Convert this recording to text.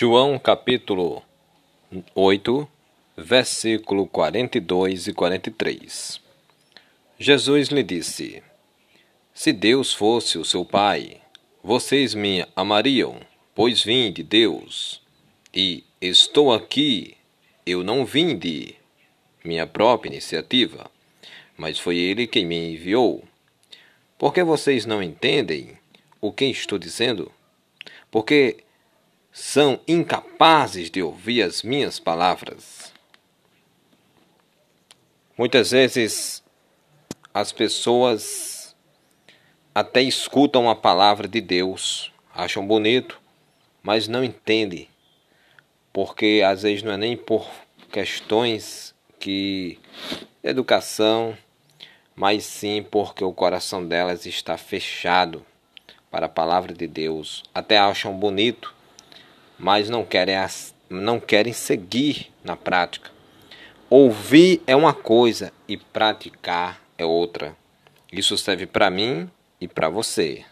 João capítulo 8, versículo 42 e 43. Jesus lhe disse: Se Deus fosse o seu Pai, vocês me amariam, pois vim de Deus. E estou aqui, eu não vim de minha própria iniciativa, mas foi Ele quem me enviou. Por que vocês não entendem o que estou dizendo? Porque são incapazes de ouvir as minhas palavras. Muitas vezes as pessoas até escutam a palavra de Deus, acham bonito, mas não entendem, porque às vezes não é nem por questões que educação, mas sim porque o coração delas está fechado para a palavra de Deus. Até acham bonito, mas não querem, não querem seguir na prática. Ouvir é uma coisa e praticar é outra. Isso serve para mim e para você.